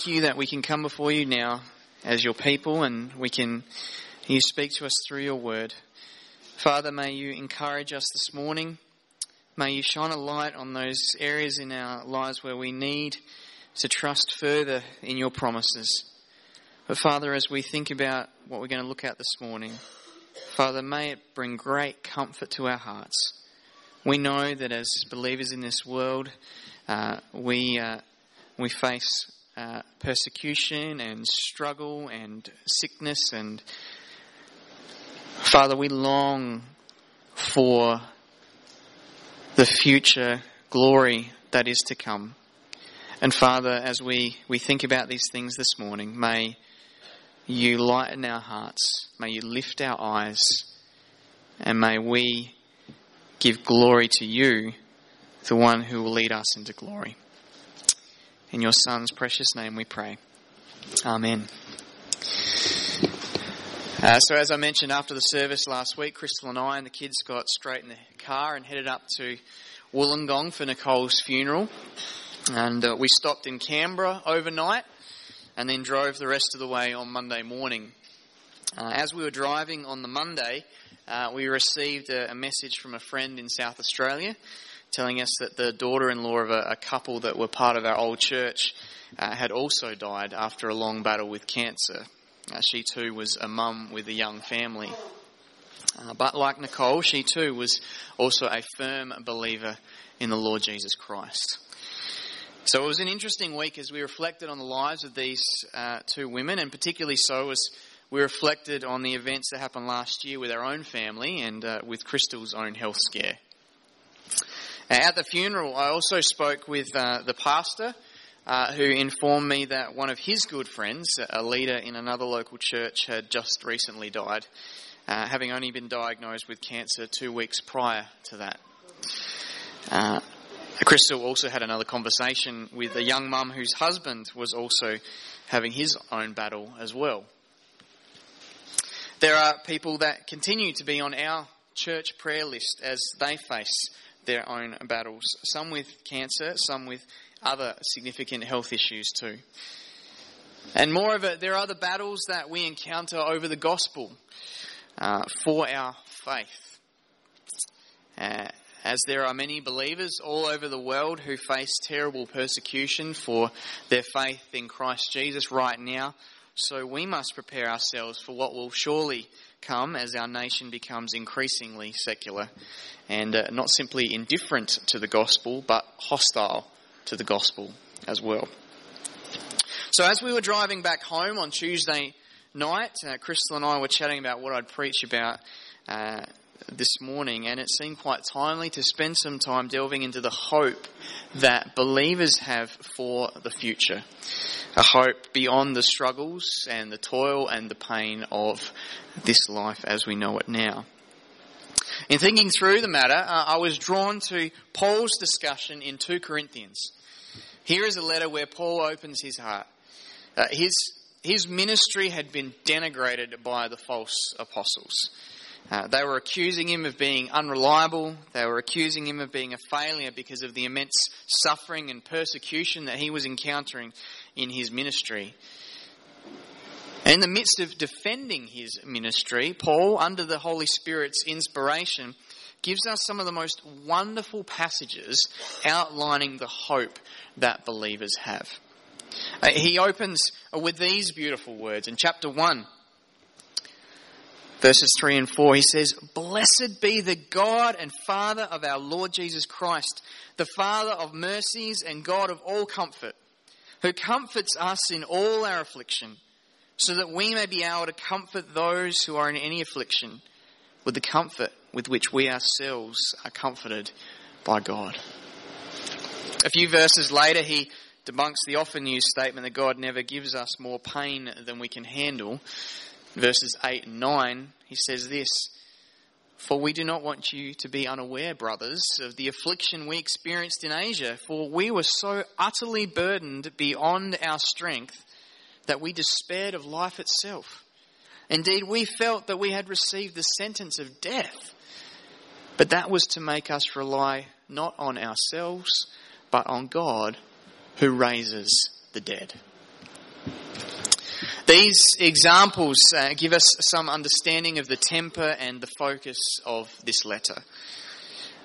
Thank you that we can come before you now as your people and we can you speak to us through your word. Father, may you encourage us this morning. May you shine a light on those areas in our lives where we need to trust further in your promises. But Father, as we think about what we're going to look at this morning, Father, may it bring great comfort to our hearts. We know that as believers in this world, uh, we, uh, we face uh, persecution and struggle and sickness and Father, we long for the future glory that is to come. And Father, as we, we think about these things this morning, may you lighten our hearts, may you lift our eyes, and may we give glory to you, the one who will lead us into glory. In your Son's precious name we pray. Amen. Uh, so, as I mentioned after the service last week, Crystal and I and the kids got straight in the car and headed up to Wollongong for Nicole's funeral. And uh, we stopped in Canberra overnight and then drove the rest of the way on Monday morning. Uh, as we were driving on the Monday, uh, we received a, a, message from a friend in South Australia telling us that the daughter in law of a, a, couple that were part of our old church uh, had also died after a long battle with cancer. Uh, she too was a mum with a young family. Uh, but like Nicole, she too was also a firm believer in the Lord Jesus Christ. So it was an interesting week as we reflected on the lives of these uh, two women, and particularly so as we reflected on the events that happened last year with our own family and uh, with Crystal's own health scare. At the funeral, I also spoke with uh, the pastor uh, who informed me that one of his good friends, a leader in another local church, had just recently died, uh, having only been diagnosed with cancer two weeks prior to that. Uh, Crystal also had another conversation with a young mum whose husband was also having his own battle as well. There are people that continue to be on our church prayer list as they face their own battles, some with cancer, some with other significant health issues too. And moreover, there are the battles that we encounter over the gospel uh, for our faith. Uh, as there are many believers all over the world who face terrible persecution for their faith in Christ Jesus right now, so we must prepare ourselves for what will surely come as our nation becomes increasingly secular and uh, not simply indifferent to the gospel, but hostile to the gospel as well. So, as we were driving back home on Tuesday night, uh, Crystal and I were chatting about what I'd preach about uh, this morning, and it seemed quite timely to spend some time delving into the hope that believers have for the future. A hope beyond the struggles and the toil and the pain of this life as we know it now. In thinking through the matter, uh, I was drawn to Paul's discussion in 2 Corinthians. Here is a letter where Paul opens his heart. Uh, his, his ministry had been denigrated by the false apostles. Uh, they were accusing him of being unreliable. They were accusing him of being a failure because of the immense suffering and persecution that he was encountering in his ministry. In the midst of defending his ministry, Paul, under the Holy Spirit's inspiration, gives us some of the most wonderful passages outlining the hope that believers have. Uh, he opens with these beautiful words in chapter 1, verses 3 and 4. He says, Blessed be the God and Father of our Lord Jesus Christ, the Father of mercies and God of all comfort, who comforts us in all our affliction, so that we may be able to comfort those who are in any affliction with the comfort with which we ourselves are comforted by God. A few verses later, he debunks the often used statement that God never gives us more pain than we can handle. Verses 8 and 9, he says this For we do not want you to be unaware, brothers, of the affliction we experienced in Asia, for we were so utterly burdened beyond our strength that we despaired of life itself. Indeed, we felt that we had received the sentence of death. But that was to make us rely not on ourselves, but on God who raises the dead. These examples uh, give us some understanding of the temper and the focus of this letter.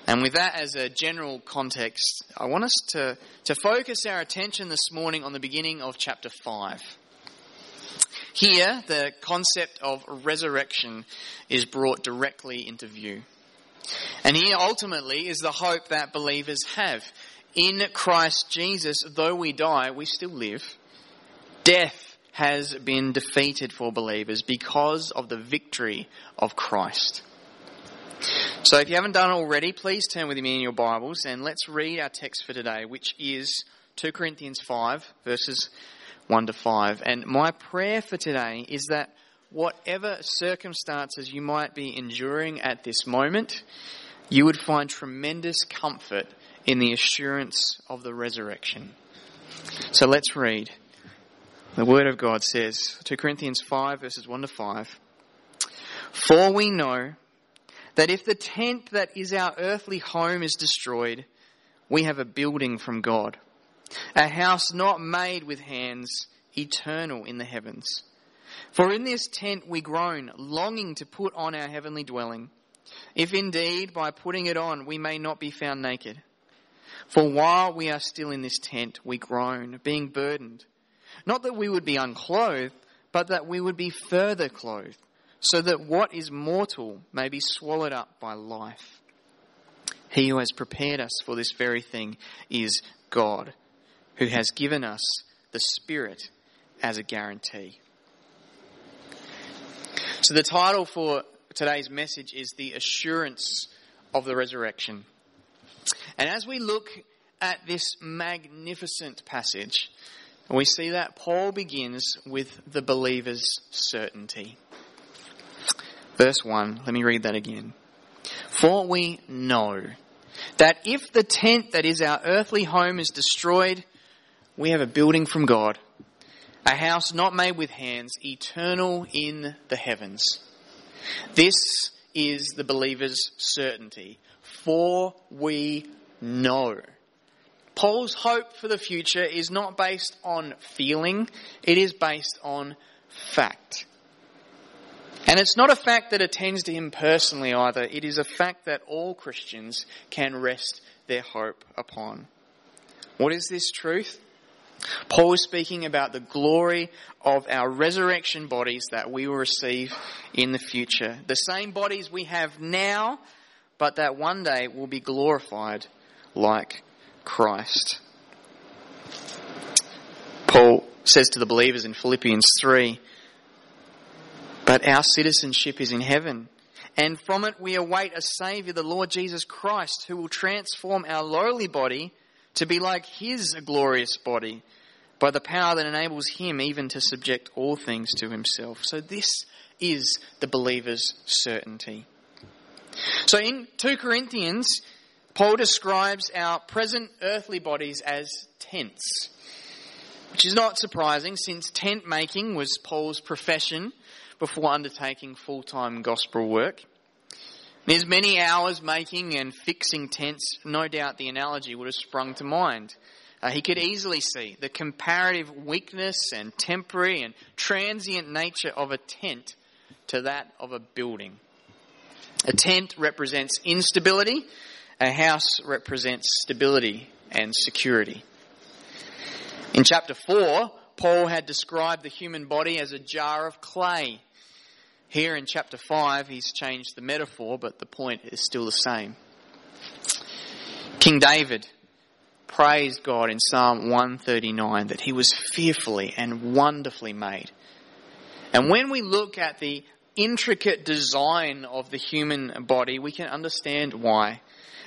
And with that as a general context, I want us to, to focus our attention this morning on the beginning of chapter 5. Here, the concept of resurrection is brought directly into view. And here, ultimately, is the hope that believers have. In Christ Jesus, though we die, we still live. Death has been defeated for believers because of the victory of Christ. So if you haven't done it already, please turn with me in your Bibles and let's read our text for today, which is 2 Corinthians 5, verses 1 to 5. And my prayer for today is that whatever circumstances you might be enduring at this moment, you would find tremendous comfort in the assurance of the resurrection. So let's read. The Word of God says, 2 Corinthians 5, verses 1 to 5. For we know that if the tent that is our earthly home is destroyed, we have a building from God, a house not made with hands, eternal in the heavens. For in this tent we groan, longing to put on our heavenly dwelling, if indeed by putting it on we may not be found naked. For while we are still in this tent, we groan, being burdened. Not that we would be unclothed, but that we would be further clothed so that what is mortal may be swallowed up by life. He who has prepared us for this very thing is God, who has given us the Spirit as a guarantee. So, the title for today's message is The Assurance of the Resurrection. And as we look at this magnificent passage, we see that Paul begins with the believer's certainty. Verse 1, let me read that again. For we know that if the tent that is our earthly home is destroyed, we have a building from God, a house not made with hands, eternal in the heavens. This is the believer's certainty. For we know. Paul's hope for the future is not based on feeling, it is based on fact. And it's not a fact that attends to him personally either. It is a fact that all Christians can rest their hope upon. What is this truth? Paul is speaking about the glory of our resurrection bodies that we will receive in the future. The same bodies we have now, but that one day will be glorified like Christ. Paul says to the believers in Philippians 3 but our citizenship is in heaven. And from it we await a Saviour, the Lord Jesus Christ, who will transform our lowly body to be like His glorious body by the power that enables Him even to subject all things to Himself. So this is the believer's certainty. So in 2 Corinthians, Paul describes our present earthly bodies as tents, which is not surprising since tent making was Paul's profession before undertaking full time gospel work. There's many hours making and fixing tents. No doubt the analogy would have sprung to mind. Uh, he could easily see the comparative weakness and temporary and transient nature of a tent to that of a building. A tent represents instability, a house represents stability and security. In chapter 4, Paul had described the human body as a jar of clay here in chapter 5, he's changed the metaphor, but the point is still the same. King David praised God in Psalm 139 that he was fearfully and wonderfully made. And when we look at the intricate design of the human body, we can understand why.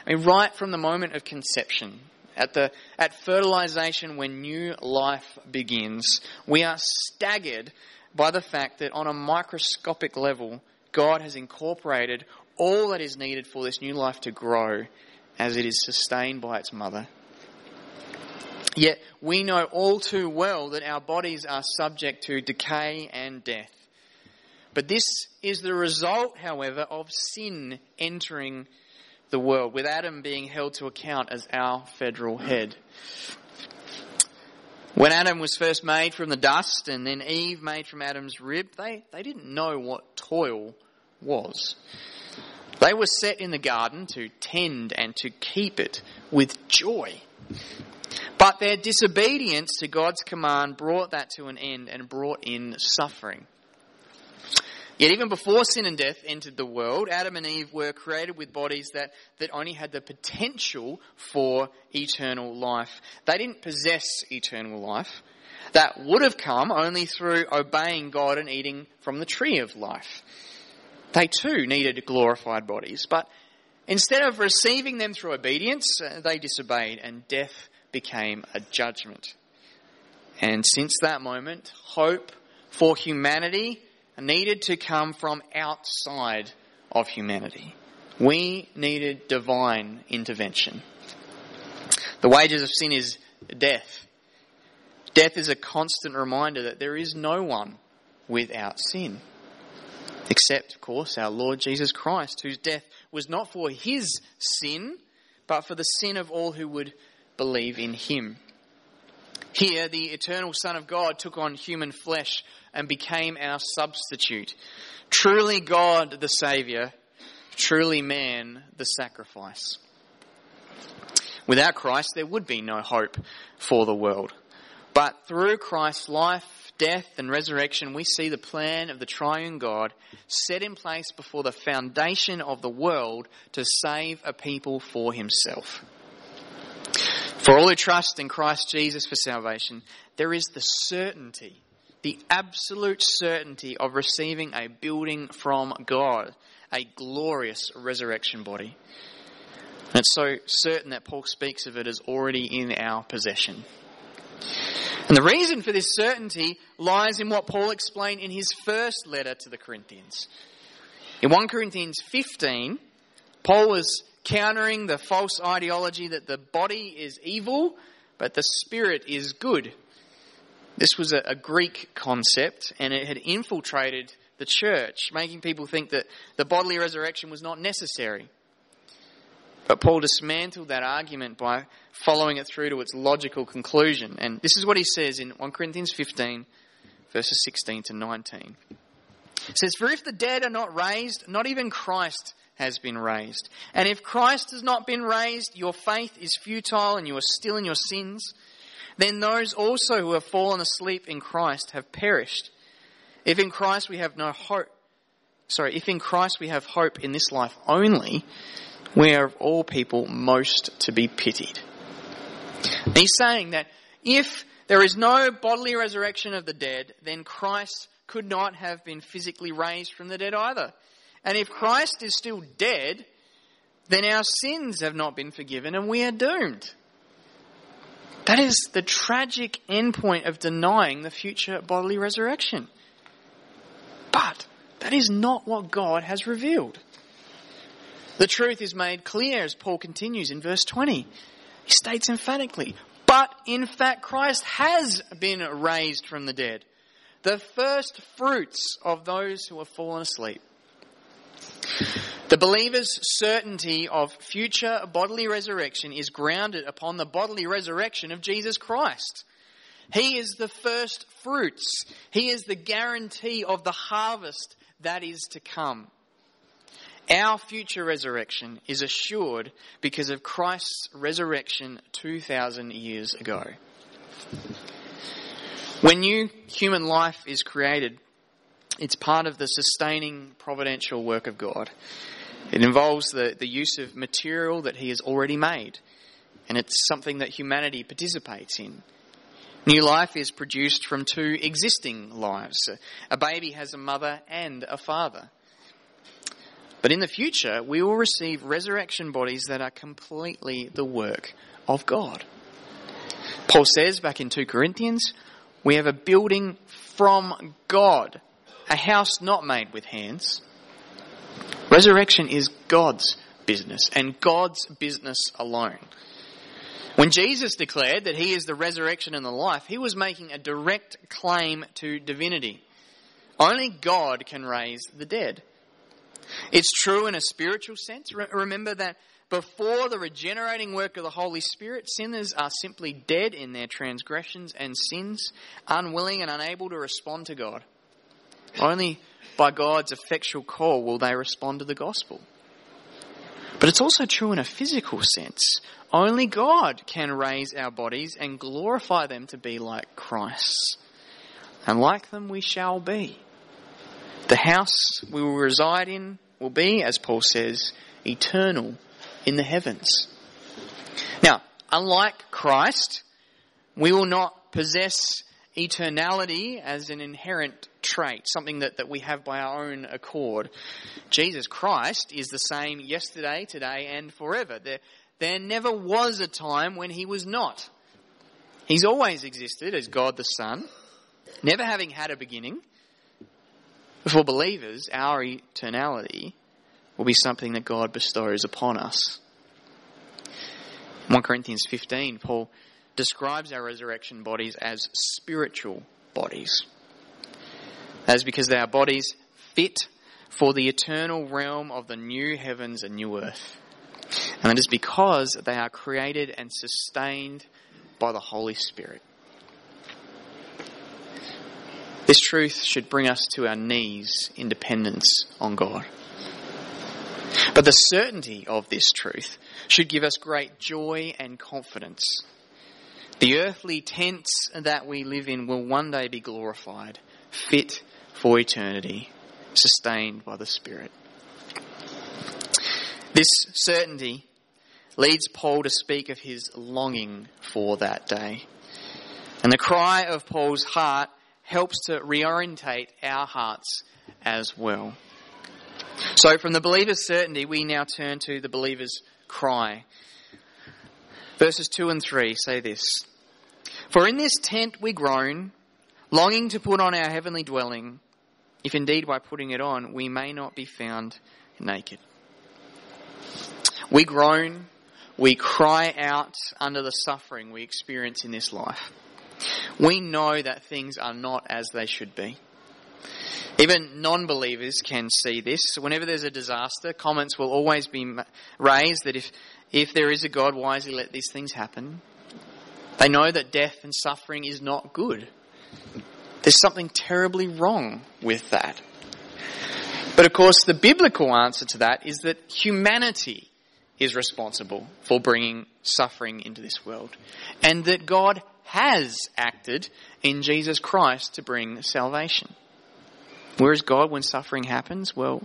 I mean, right from the moment of conception, at the at fertilization when new life begins, we are staggered by the fact that on a microscopic level, God has incorporated all that is needed for this new life to grow as it is sustained by its mother. Yet we know all too well that our bodies are subject to decay and death. But this is the result, however, of sin entering the world, with Adam being held to account as our federal head. When Adam was first made from the dust and then Eve made from Adam's rib, they, they didn't know what toil was. They were set in the garden to tend and to keep it with joy. But their disobedience to God's command brought that to an end and brought in suffering. Yet even before sin and death entered the world, Adam and Eve were created with bodies that, that only had the potential for eternal life. They didn't possess eternal life. That would have come only through obeying God and eating from the tree of life. They too needed glorified bodies, but instead of receiving them through obedience, uh, they disobeyed and death became a judgment. And since that moment, hope for humanity needed to come from outside of humanity. We needed divine intervention. The wages of sin is death. Death is a constant reminder that there is no one without sin. Except, of course, our Lord Jesus Christ, whose death was not for his sin, but for the sin of all who would believe in him. Here, the eternal Son of God took on human flesh and became our substitute. Truly God the Saviour, truly man the sacrifice. Without Christ, there would be no hope for the world. But through Christ's life, death, and resurrection, we see the plan of the triune God set in place before the foundation of the world to save a people for himself. For all who trust in Christ Jesus for salvation, there is the certainty, the absolute certainty of receiving a building from God, a glorious resurrection body. And it's so certain that Paul speaks of it as already in our possession. And the reason for this certainty lies in what Paul explained in his first letter to the Corinthians. In 1 Corinthians 15, Paul was countering the false ideology that the body is evil, but the spirit is good. This was a, a Greek concept, and it had infiltrated the church, making people think that the bodily resurrection was not necessary. But Paul dismantled that argument by following it through to its logical conclusion. And this is what he says in 1 Corinthians 15, verses 16 to 19. It says, For if the dead are not raised, not even Christ has been raised. And if Christ has not been raised, your faith is futile and you are still in your sins. Then those also who have fallen asleep in Christ have perished. If in Christ we have no hope, sorry, if in Christ we have hope in this life only, we are of all people most to be pitied. he's saying that if there is no bodily resurrection of the dead, then Christ could not have been physically raised from the dead either. And if Christ is still dead, then our sins have not been forgiven and we are doomed. That is the tragic endpoint of denying the future bodily resurrection. But that is not what God has revealed. The truth is made clear as Paul continues in verse 20. He states emphatically, but in fact Christ has been raised from the dead, the first fruits of those who have fallen asleep. The believer's certainty of future bodily resurrection is grounded upon the bodily resurrection of Jesus Christ. He is the first fruits. He is the guarantee of the harvest that is to come. Our future resurrection is assured because of Christ's resurrection 2,000 years ago. When new human life is created, it's part of the sustaining providential work of God. It involves the, the use of material that He has already made, and it's something that humanity participates in. New life is produced from two existing lives. A baby has a mother and a father. But in the future, we will receive resurrection bodies that are completely the work of God. Paul says back in 2 Corinthians, we have a building from God a house not made with hands. Resurrection is God's business and God's business alone. When Jesus declared that he is the resurrection and the life, he was making a direct claim to divinity. Only God can raise the dead. It's true in a spiritual sense. Remember that before the regenerating work of the Holy Spirit, sinners are simply dead in their transgressions and sins, unwilling and unable to respond to God. Only by God's effectual call will they respond to the gospel. But it's also true in a physical sense. Only God can raise our bodies and glorify them to be like Christ. And like them we shall be. The house we will reside in will be, as Paul says, eternal in the heavens. Now, unlike Christ, we will not possess eternality as an inherent trait, something that, that we have by our own accord. Jesus Christ is the same yesterday, today, and forever. There, there never was a time when he was not. He's always existed as God the Son, never having had a beginning. For believers, our eternality will be something that God bestows upon us. 1 Corinthians 15, Paul describes our resurrection bodies as spiritual bodies. That is because they are bodies fit for the eternal realm of the new heavens and new earth. And that is because they are created and sustained by the Holy Spirit. This truth should bring us to our knees in dependence on God. But the certainty of this truth should give us great joy and confidence. The earthly tents that we live in will one day be glorified, fit for eternity, sustained by the Spirit. This certainty leads Paul to speak of his longing for that day. And the cry of Paul's heart helps to reorientate our hearts as well. So, from the believer's certainty, we now turn to the believer's cry. Verses 2 and 3 say this For in this tent we groan, longing to put on our heavenly dwelling, if indeed by putting it on we may not be found naked. We groan, we cry out under the suffering we experience in this life. We know that things are not as they should be. Even non believers can see this. Whenever there's a disaster, comments will always be raised that if, if there is a God, why has He let these things happen? They know that death and suffering is not good. There's something terribly wrong with that. But of course, the biblical answer to that is that humanity is responsible for bringing suffering into this world. And that God has acted in Jesus Christ to bring salvation. Where is God when suffering happens? Well,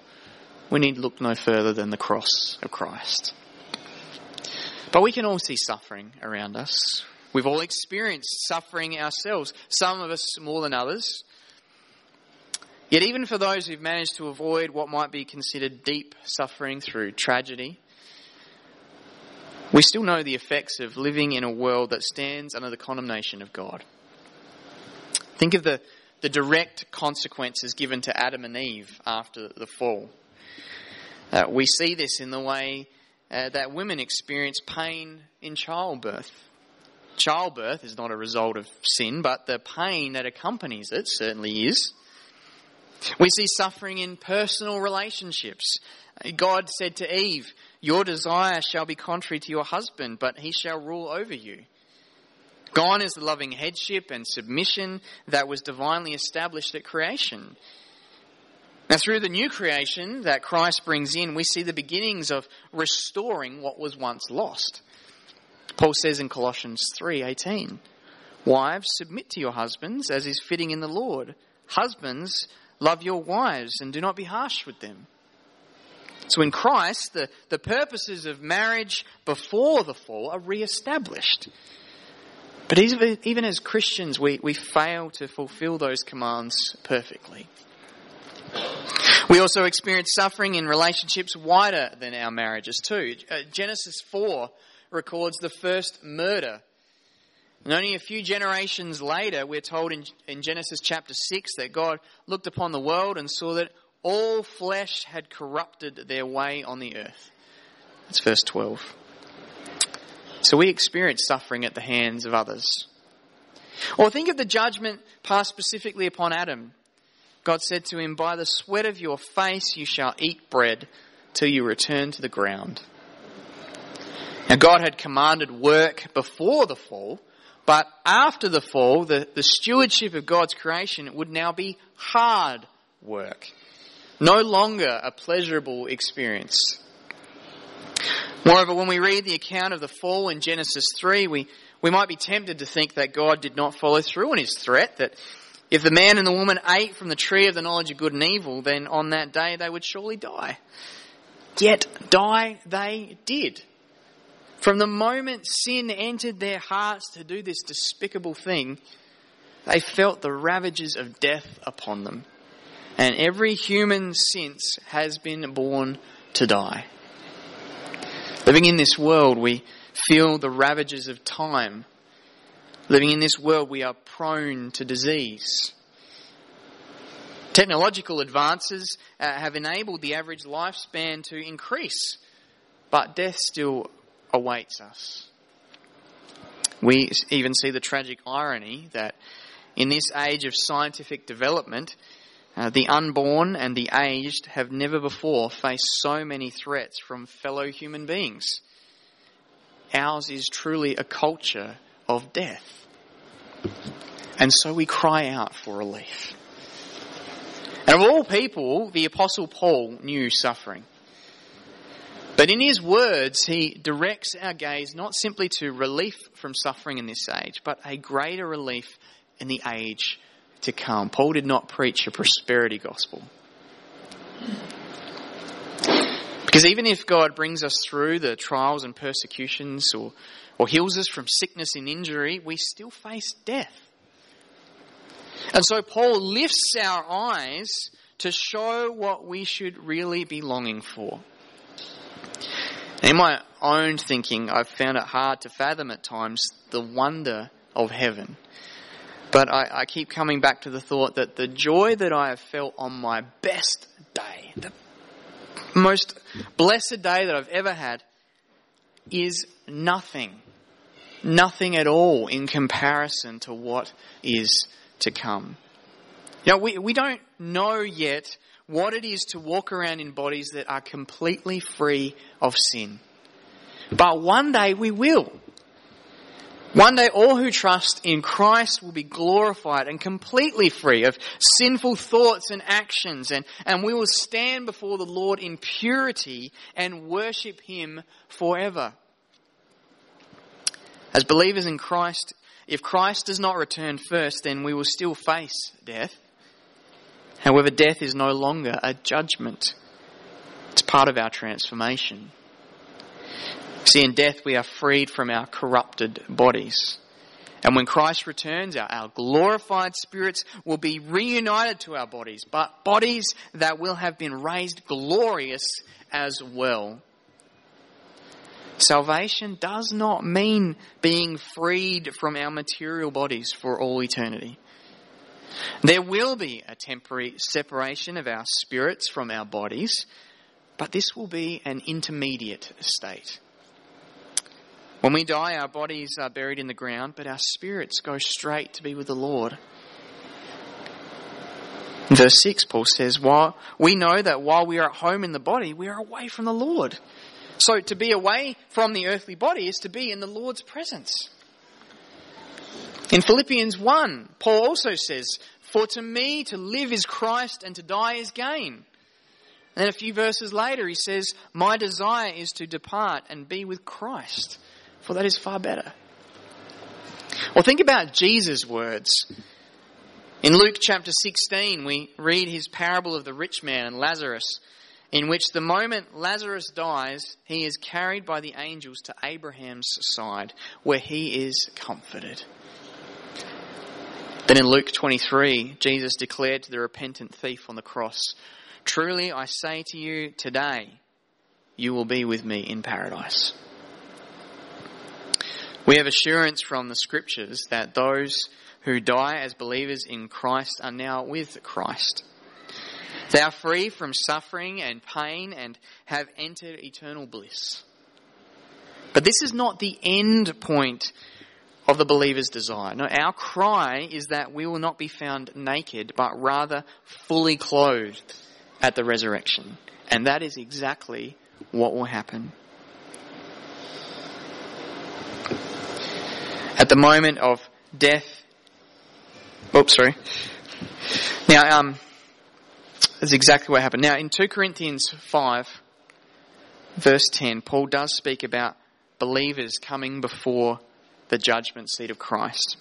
we need look no further than the cross of Christ. But we can all see suffering around us. We've all experienced suffering ourselves, some of us more than others. Yet, even for those who've managed to avoid what might be considered deep suffering through tragedy, we still know the effects of living in a world that stands under the condemnation of God. Think of the, the direct consequences given to Adam and Eve after the fall. Uh, we see this in the way uh, that women experience pain in childbirth. Childbirth is not a result of sin, but the pain that accompanies it certainly is. We see suffering in personal relationships. God said to Eve, Your desire shall be contrary to your husband, but he shall rule over you. Gone is the loving headship and submission that was divinely established at creation. Now, through the new creation that Christ brings in, we see the beginnings of restoring what was once lost. Paul says in Colossians 3:18, "Wives, submit to your husbands as is fitting in the Lord. Husbands, love your wives and do not be harsh with them." So in Christ, the, the purposes of marriage before the fall are re-established. But even, even as Christians, we, we fail to fulfill those commands perfectly. We also experience suffering in relationships wider than our marriages too. Uh, Genesis 4 records the first murder. And only a few generations later, we're told in, in Genesis chapter 6 that God looked upon the world and saw that all flesh had corrupted their way on the earth. That's verse 12. So we experience suffering at the hands of others. Or think of the judgment passed specifically upon Adam. God said to him, By the sweat of your face you shall eat bread till you return to the ground. Now, God had commanded work before the fall, but after the fall, the, the stewardship of God's creation would now be hard work. No longer a pleasurable experience. Moreover, when we read the account of the fall in Genesis 3, we, we might be tempted to think that God did not follow through on his threat, that if the man and the woman ate from the tree of the knowledge of good and evil, then on that day they would surely die. Yet die they did. From the moment sin entered their hearts to do this despicable thing, they felt the ravages of death upon them. And every human since has been born to die. Living in this world, we feel the ravages of time. Living in this world, we are prone to disease. Technological advances uh, have enabled the average lifespan to increase, but death still awaits us. We even see the tragic irony that in this age of scientific development, uh, the unborn and the aged have never before faced so many threats from fellow human beings. Ours is truly a culture of death. And so we cry out for relief. And of all people, the Apostle Paul knew suffering. But in his words, he directs our gaze not simply to relief from suffering in this age, but a greater relief in the age to come. Paul did not preach a prosperity gospel. Because even if God brings us through the trials and persecutions or, or heals us from sickness and injury, we still face death. And so Paul lifts our eyes to show what we should really be longing for. In my own thinking, I've found it hard to fathom at times the wonder of heaven. But I, I, keep coming back to the thought that the joy that I have felt on my best day, the most blessed day that I've ever had, is nothing. Nothing at all in comparison to what is to come. Now, we, we don't know yet what it is to walk around in bodies that are completely free of sin. But one day we will. One day all who trust in Christ will be glorified and completely free of sinful thoughts and actions and, and we will stand before the Lord in purity and worship Him forever. As believers in Christ, if Christ does not return first, then we will still face death. However, death is no longer a judgment. It's part of our transformation. See, in death we are freed from our corrupted bodies. And when Christ returns, our, our, glorified spirits will be reunited to our bodies, but bodies that will have been raised glorious as well. Salvation does not mean being freed from our material bodies for all eternity. There will be a temporary separation of our spirits from our bodies, but this will be an intermediate state. When we die, our bodies are buried in the ground, but our spirits go straight to be with the Lord. In verse 6, Paul says, while we know that while we are at home in the body, we are away from the Lord. So to be away from the earthly body is to be in the Lord's presence. In Philippians 1, Paul also says, For to me to live is Christ and to die is gain. And then a few verses later he says, My desire is to depart and be with Christ, for that is far better. Well, think about Jesus' words. In Luke chapter 16, we read his parable of the rich man and Lazarus, in which the moment Lazarus dies, he is carried by the angels to Abraham's side, where he is comforted. Then in Luke 23, Jesus declared to the repentant thief on the cross, Truly I say to you, today you will be with me in paradise. We have assurance from the scriptures that those who die as believers in Christ are now with Christ. They are free from suffering and pain and have entered eternal bliss. But this is not the end point of the believer's desire. No, our cry is that we will not be found naked, but rather fully clothed at the resurrection. And that is exactly what will happen. At the moment of death, oops, sorry. Now, um, that's exactly what happened. Now, in 2 Corinthians 5, verse 10, Paul does speak about believers coming before the judgment seat of Christ.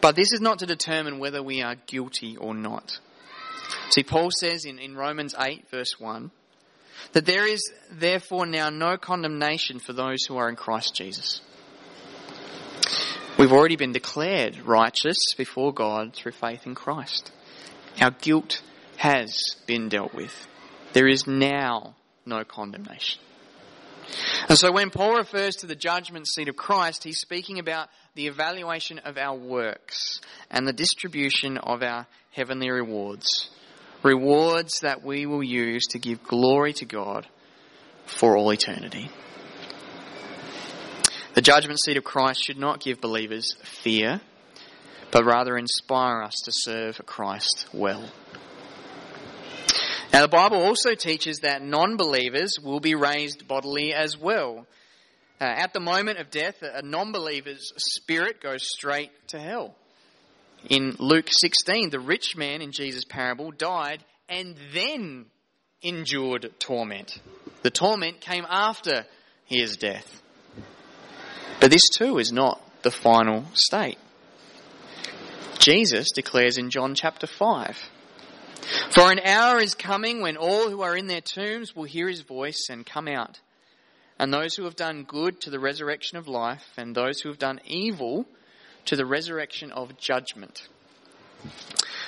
But this is not to determine whether we are guilty or not. See, Paul says in, in Romans 8, verse 1, that there is therefore now no condemnation for those who are in Christ Jesus. We've already been declared righteous before God through faith in Christ. Our guilt has been dealt with. There is now no condemnation. And so when Paul refers to the judgment seat of Christ, he's speaking about the evaluation of our works and the distribution of our heavenly rewards. Rewards that we will use to give glory to God for all eternity. The judgment seat of Christ should not give believers fear, but rather inspire us to serve Christ well. Now, the Bible also teaches that non believers will be raised bodily as well. Uh, at the moment of death, a non believer's spirit goes straight to hell. In Luke 16, the rich man in Jesus' parable died and then endured torment. The torment came after his death. But this too is not the final state. Jesus declares in John chapter 5 For an hour is coming when all who are in their tombs will hear his voice and come out, and those who have done good to the resurrection of life, and those who have done evil to the resurrection of judgment.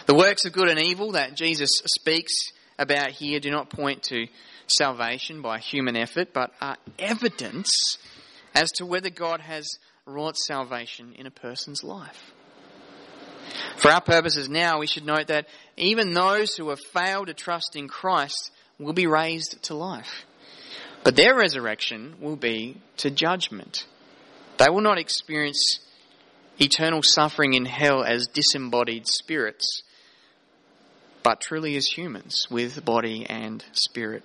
The works of good and evil that Jesus speaks about here do not point to salvation by human effort, but are evidence as to whether God has wrought salvation in a person's life. For our purposes now, we should note that even those who have failed to trust in Christ will be raised to life. But their resurrection will be to judgment. They will not experience eternal suffering in hell as disembodied spirits, but truly as humans with body and spirit.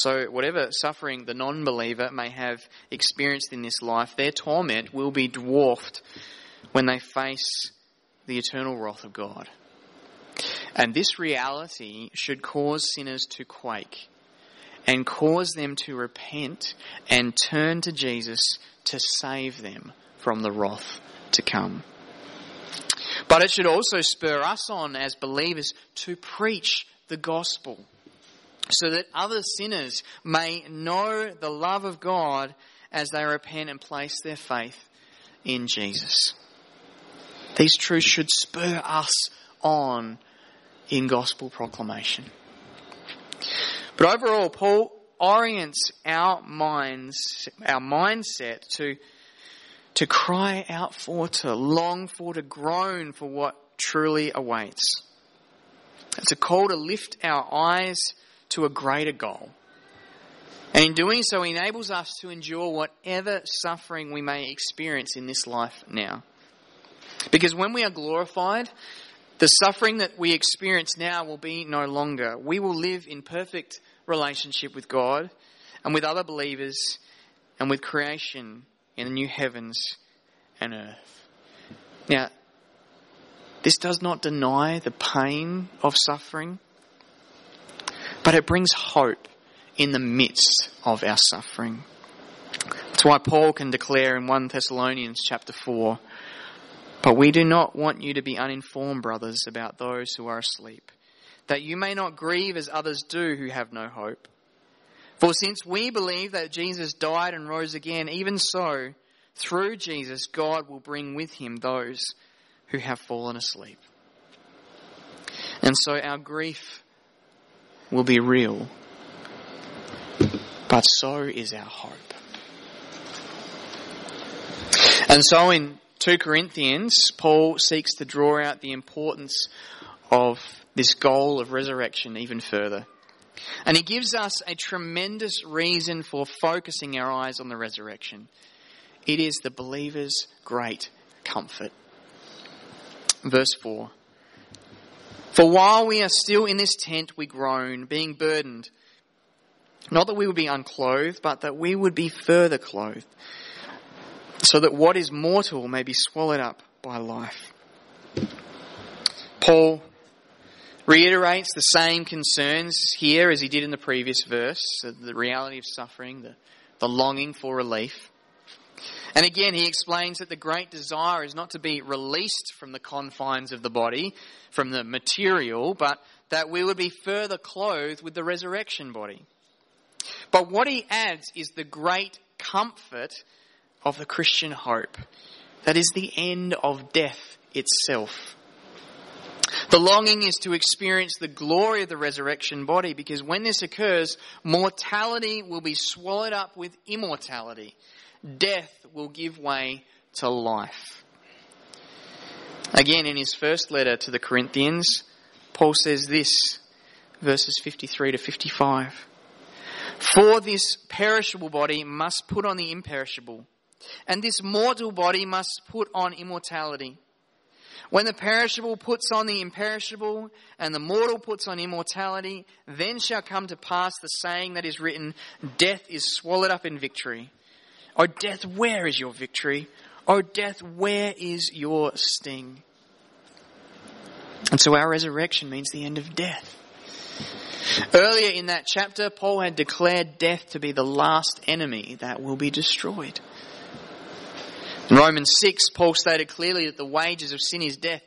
So, whatever suffering the non believer may have experienced in this life, their torment will be dwarfed when they face the eternal wrath of God. And this reality should cause sinners to quake and cause them to repent and turn to Jesus to save them from the wrath to come. But it should also spur us on as believers to preach the gospel so that other sinners may know the love of God as they repent and place their faith in Jesus. These truths should spur us on in gospel proclamation. But overall, Paul orients our minds, our mindset to, to cry out for, to long for, to groan for what truly awaits. It's a call to lift our eyes to a greater goal. And in doing so, he enables us to endure whatever suffering we may experience in this life now. Because when we are glorified, the suffering that we experience now will be no longer. We will live in perfect relationship with God and with other believers and with creation in the new heavens and earth. Now, this does not deny the pain of suffering. But it brings hope in the midst of our suffering. That's why Paul can declare in 1 Thessalonians chapter 4, But we do not want you to be uninformed, brothers, about those who are asleep, that you may not grieve as others do who have no hope. For since we believe that Jesus died and rose again, even so, through Jesus, God will bring with him those who have fallen asleep. And so our grief will be real, but so is our hope. And so in 2 Corinthians, Paul seeks to draw out the importance of this goal of resurrection even further. And he gives us a tremendous reason for focusing our eyes on the resurrection. It is the believer's great comfort. Verse 4 for while we are still in this tent, we groan, being burdened. Not that we would be unclothed, but that we would be further clothed. so that what is mortal may be swallowed up by life. Paul reiterates the same concerns here as he did in the previous verse the reality of suffering, the, the longing for relief. And again, he explains that the great desire is not to be released from the confines of the body, from the material, but that we would be further clothed with the resurrection body. But what he adds is the great comfort of the Christian hope. That is the end of death itself. The longing is to experience the glory of the resurrection body because when this occurs, mortality will be swallowed up with immortality death will give way to life. Again, in his first letter to the Corinthians, Paul says this, verses 53 to 55. For this perishable body must put on the imperishable, and this mortal body must put on immortality. When the perishable puts on the imperishable, and the mortal puts on immortality, then shall come to pass the saying that is written, Death is swallowed up in victory. O death, where is your victory? O death, where is your sting? And so our resurrection means the end of death. Earlier in that chapter, Paul had declared death to be the last enemy that will be destroyed. In Romans 6, Paul stated clearly that the wages of sin is death.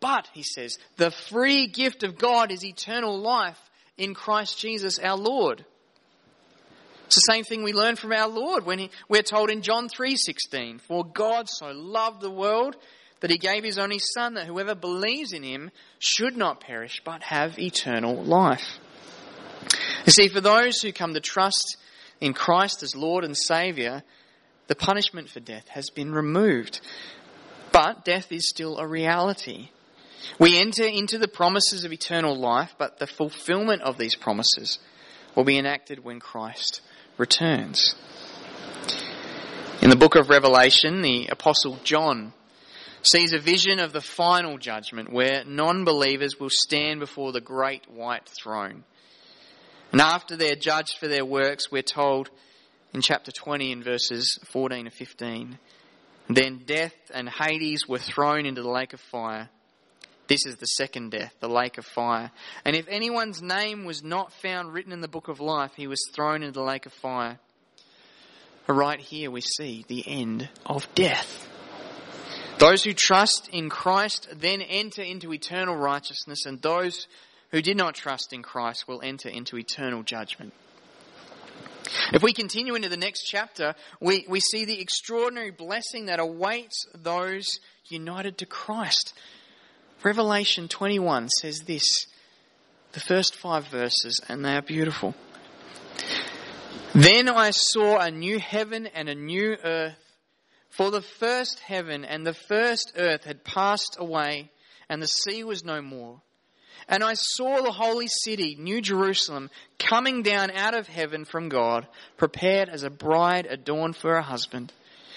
But, he says, the free gift of God is eternal life in Christ Jesus our Lord. It's the same thing we learn from our Lord when he, we're told in John 3:16, "For God so loved the world that he gave his only son that whoever believes in him should not perish but have eternal life." You see, for those who come to trust in Christ as Lord and Savior, the punishment for death has been removed. But death is still a reality. We enter into the promises of eternal life, but the fulfillment of these promises will be enacted when Christ returns. In the book of Revelation, the Apostle John sees a vision of the final judgment where non believers will stand before the great white throne. And after they're judged for their works, we're told in chapter 20 in verses 14 to 15 then death and Hades were thrown into the lake of fire. This is the second death, the lake of fire. And if anyone's name was not found written in the book of life, he was thrown into the lake of fire. Right here we see the end of death. Those who trust in Christ then enter into eternal righteousness, and those who did not trust in Christ will enter into eternal judgment. If we continue into the next chapter, we, we see the extraordinary blessing that awaits those united to Christ. Revelation 21 says this, the first five verses, and they are beautiful. Then I saw a new heaven and a new earth, for the first heaven and the first earth had passed away, and the sea was no more. And I saw the holy city, New Jerusalem, coming down out of heaven from God, prepared as a bride adorned for her husband.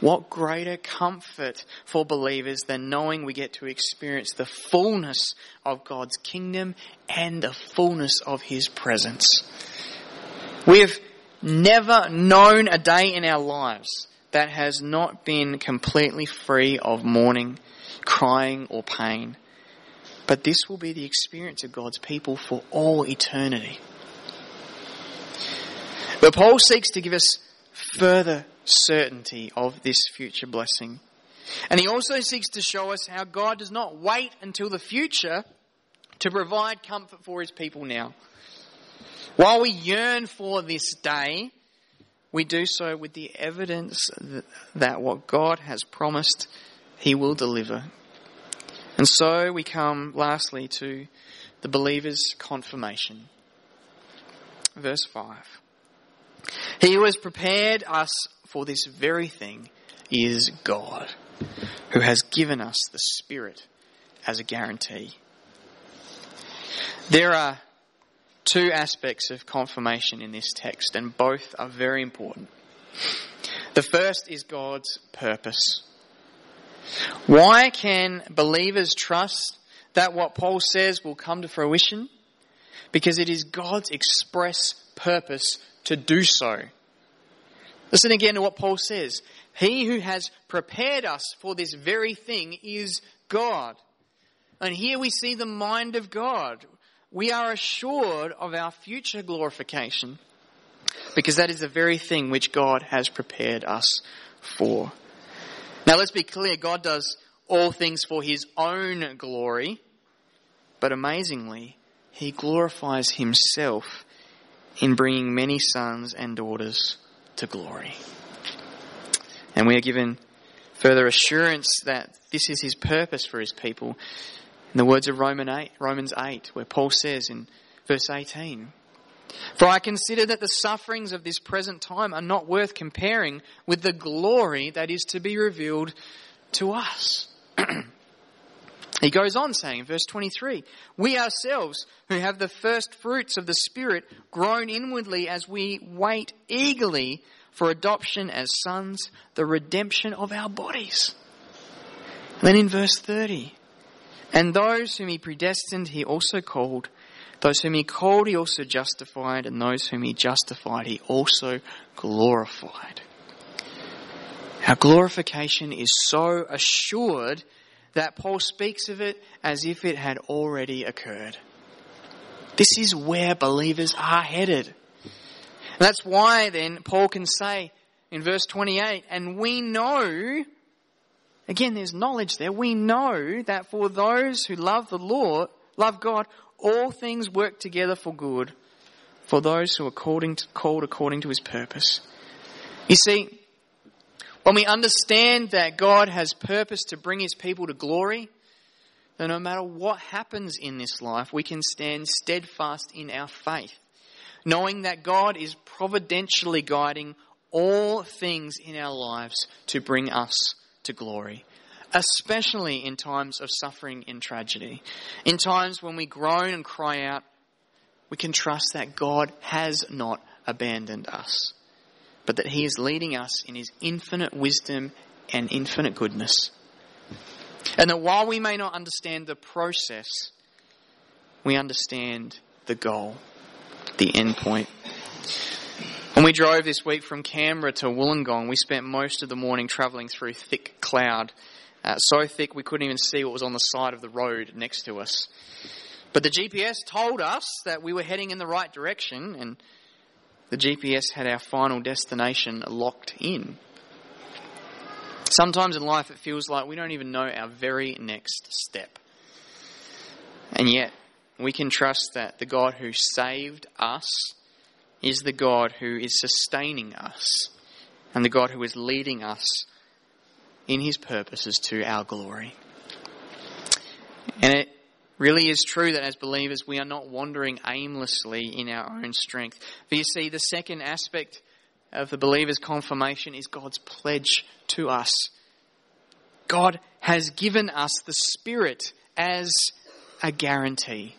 What greater comfort for believers than knowing we get to experience the fullness of God's kingdom and the fullness of His presence. We have never known a day in our lives that has not been completely free of mourning, crying, or pain. But this will be the experience of God's people for all eternity. But Paul seeks to give us further certainty of this future blessing. And he also seeks to show us how God does not wait until the future to provide comfort for his people now. While we yearn for this day, we do so with the evidence that what God has promised, he will deliver. And so we come lastly to the believer's confirmation. Verse 5. He who has prepared us for this very thing is God. who has given us the Spirit as a guarantee. There are two aspects of confirmation in this text, and both are very important. The first is God's purpose. Why can believers trust that what Paul says will come to fruition? Because it is God's express purpose to do so. Listen again to what Paul says. He who has prepared us for this very thing is God. And here we see the mind of God. We are assured of our future glorification because that is the very thing which God has prepared us for. Now let's be clear, God does all things for his own glory, but amazingly, he glorifies himself in bringing many sons and daughters to glory. And we are given further assurance that this is his purpose for his people. In the words of Romans 8, Romans 8, where Paul says in verse 18, For I consider that the sufferings of this present time are not worth comparing with the glory that is to be revealed to us. He goes on saying in verse 23, We ourselves, who have the first fruits of the Spirit, groan inwardly as we wait eagerly for adoption as sons, the redemption of our bodies. Then in verse 30, And those whom he predestined, he also called. Those whom he called, he also justified. And those whom he justified, he also glorified. Our glorification is so assured that Paul speaks of it as if it had already occurred. This is where believers are headed. And that's why then Paul can say in verse 28, and we know, again there's knowledge there, we know that for those who love the Lord, love God, all things work together for good for those who are called according to his purpose. You see, when we understand that God has purpose to bring his people to glory, then no matter what happens in this life, we can stand steadfast in our faith, knowing that God is providentially guiding all things in our lives to bring us to glory, especially in times of suffering and tragedy. In times when we groan and cry out, we can trust that God has not abandoned us but that He is leading us in His infinite wisdom and infinite goodness. And that while we may not understand the process, we understand the goal, the end point. When we drove this week from Canberra to Wollongong, we spent most of the morning travelling through thick cloud. Uh, so thick we couldn't even see what was on the side of the road next to us. But the GPS told us that we were heading in the right direction, and the GPS had our final destination locked in. Sometimes in life it feels like we don't even know our very next step. And yet, we can trust that the God who saved us is the God who is sustaining us and the God who is leading us in his purposes to our glory. And it really is true that as believers we are not wandering aimlessly in our own strength. For you see, the second aspect of the believer's confirmation is God's pledge to us. God has given us the Spirit as a guarantee.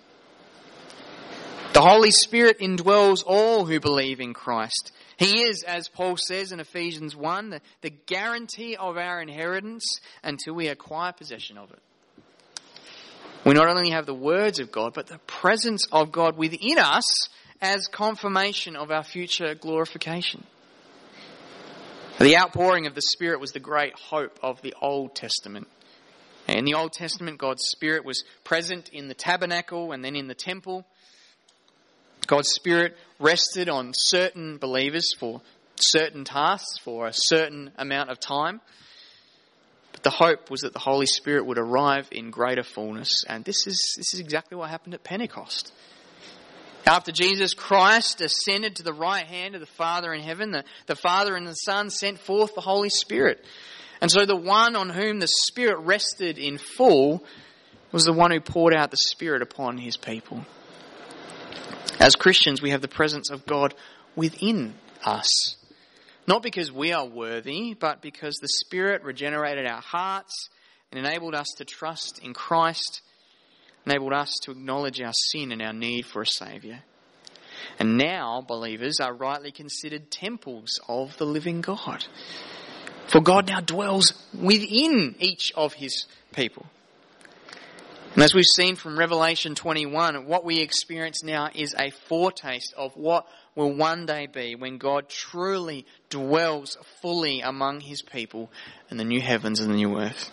The Holy Spirit indwells all who believe in Christ. He is, as Paul says in Ephesians 1, the, the guarantee of our inheritance until we acquire possession of it we not only have the words of God, but the presence of God within us as confirmation of our future glorification. The outpouring of the Spirit was the great hope of the Old Testament. In the Old Testament, God's Spirit was present in the tabernacle and then in the temple. God's Spirit rested on certain believers for certain tasks for a certain amount of time. But the hope was that the Holy Spirit would arrive in greater fullness, and this is, this is exactly what happened at Pentecost. After Jesus Christ ascended to the right hand of the Father in heaven, the, the Father and the Son sent forth the Holy Spirit. And so the one on whom the Spirit rested in full was the one who poured out the Spirit upon his people. As Christians, we have the presence of God within us. Not because we are worthy, but because the Spirit regenerated our hearts and enabled us to trust in Christ, enabled us to acknowledge our sin and our need for a Saviour. And now, believers are rightly considered temples of the living God. For God now dwells within each of His people. And as we've seen from Revelation 21, what we experience now is a foretaste of what will one day be when God truly dwells fully among his people in the new heavens and the new earth.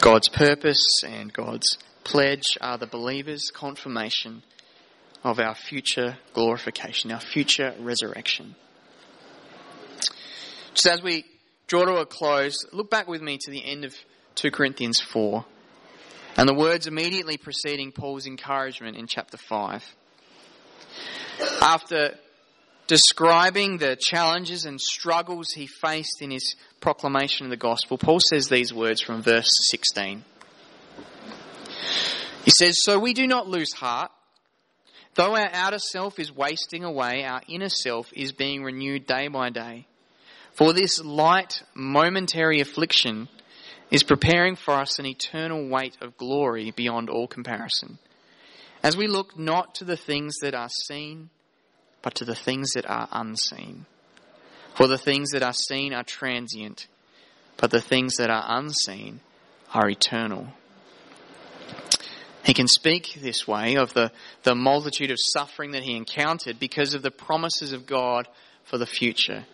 God's purpose and God's pledge are the believer's confirmation of our future glorification, our future resurrection. Just as we draw to a close, look back with me to the end of 2 Corinthians 4, and the words immediately preceding Paul's encouragement in chapter 5. After describing the challenges and struggles he faced in his proclamation of the gospel, Paul says these words from verse 16. He says, So we do not lose heart. Though our outer self is wasting away, our inner self is being renewed day by day. For this light, momentary affliction is preparing for us an eternal weight of glory beyond all comparison. As we look not to the things that are seen, but to the things that are unseen. For the things that are seen are transient, but the things that are unseen are eternal. He can speak this way of the, the multitude of suffering that he encountered because of the promises of God for the future.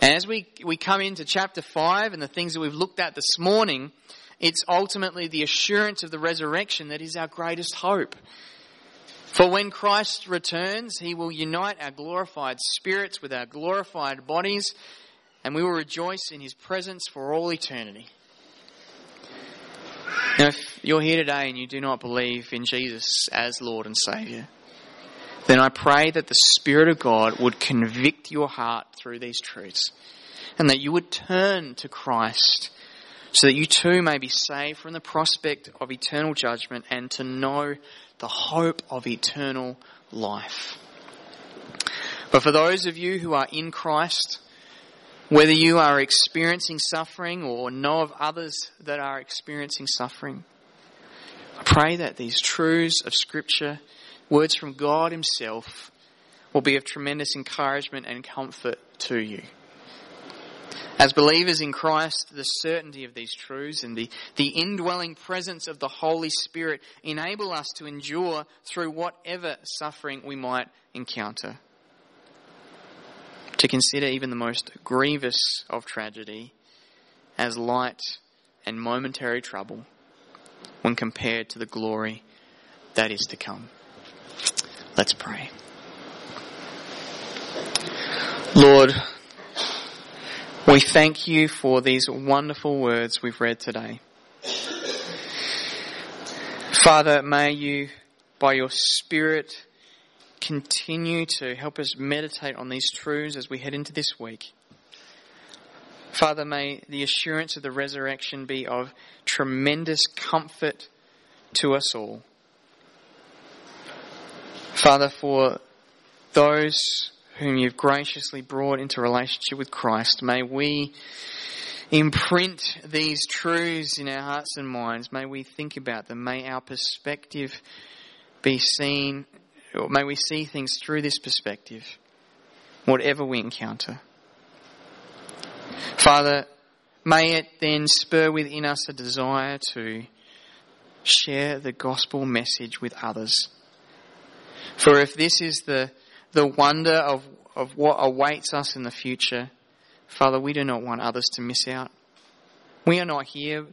And as we, we come into chapter 5 and the things that we've looked at this morning, it's ultimately the assurance of the resurrection that is our greatest hope. For when Christ returns, he will unite our glorified spirits with our glorified bodies, and we will rejoice in his presence for all eternity. Now, if you're here today and you do not believe in Jesus as Lord and Saviour, then I pray that the Spirit of God would convict your heart through these truths and that you would turn to Christ so that you too may be saved from the prospect of eternal judgment and to know the hope of eternal life. But for those of you who are in Christ, whether you are experiencing suffering or know of others that are experiencing suffering, I pray that these truths of Scripture words from God Himself will be of tremendous encouragement and comfort to you. As believers in Christ, the certainty of these truths and the, the indwelling presence of the Holy Spirit enable us to endure through whatever suffering we might encounter. To consider even the most grievous of tragedy as light and momentary trouble when compared to the glory that is to come. Let's pray. Lord, we thank you for these wonderful words we've read today. Father, may you, by your Spirit, continue to help us meditate on these truths as we head into this week. Father, may the assurance of the resurrection be of tremendous comfort to us all. Father, for those whom you've graciously brought into relationship with Christ, may we imprint these truths in our hearts and minds. May we think about them. May our perspective be seen, or may we see things through this perspective, whatever we encounter. Father, may it then spur within us a desire to share the gospel message with others for if this is the, the wonder of, of what awaits us in the future, Father, we do not want others to miss out. We are not here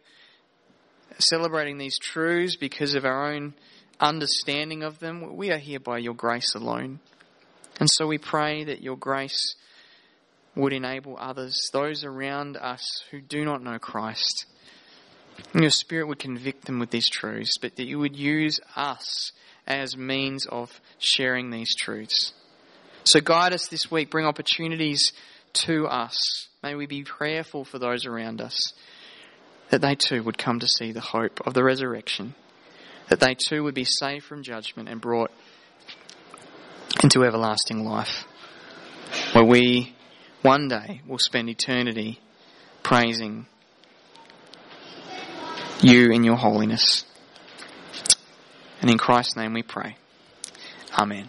celebrating these truths because of our own understanding of them. We are here by your grace alone. And so we pray that your grace would enable others, those around us who do not know Christ, and your Spirit would convict them with these truths, but that you would use us as means of sharing these truths. So guide us this week, bring opportunities to us. May we be prayerful for those around us, that they too would come to see the hope of the resurrection, that they too would be saved from judgment and brought into everlasting life. where we one day will spend eternity praising you in your holiness. And in Christ's name we pray. Amen.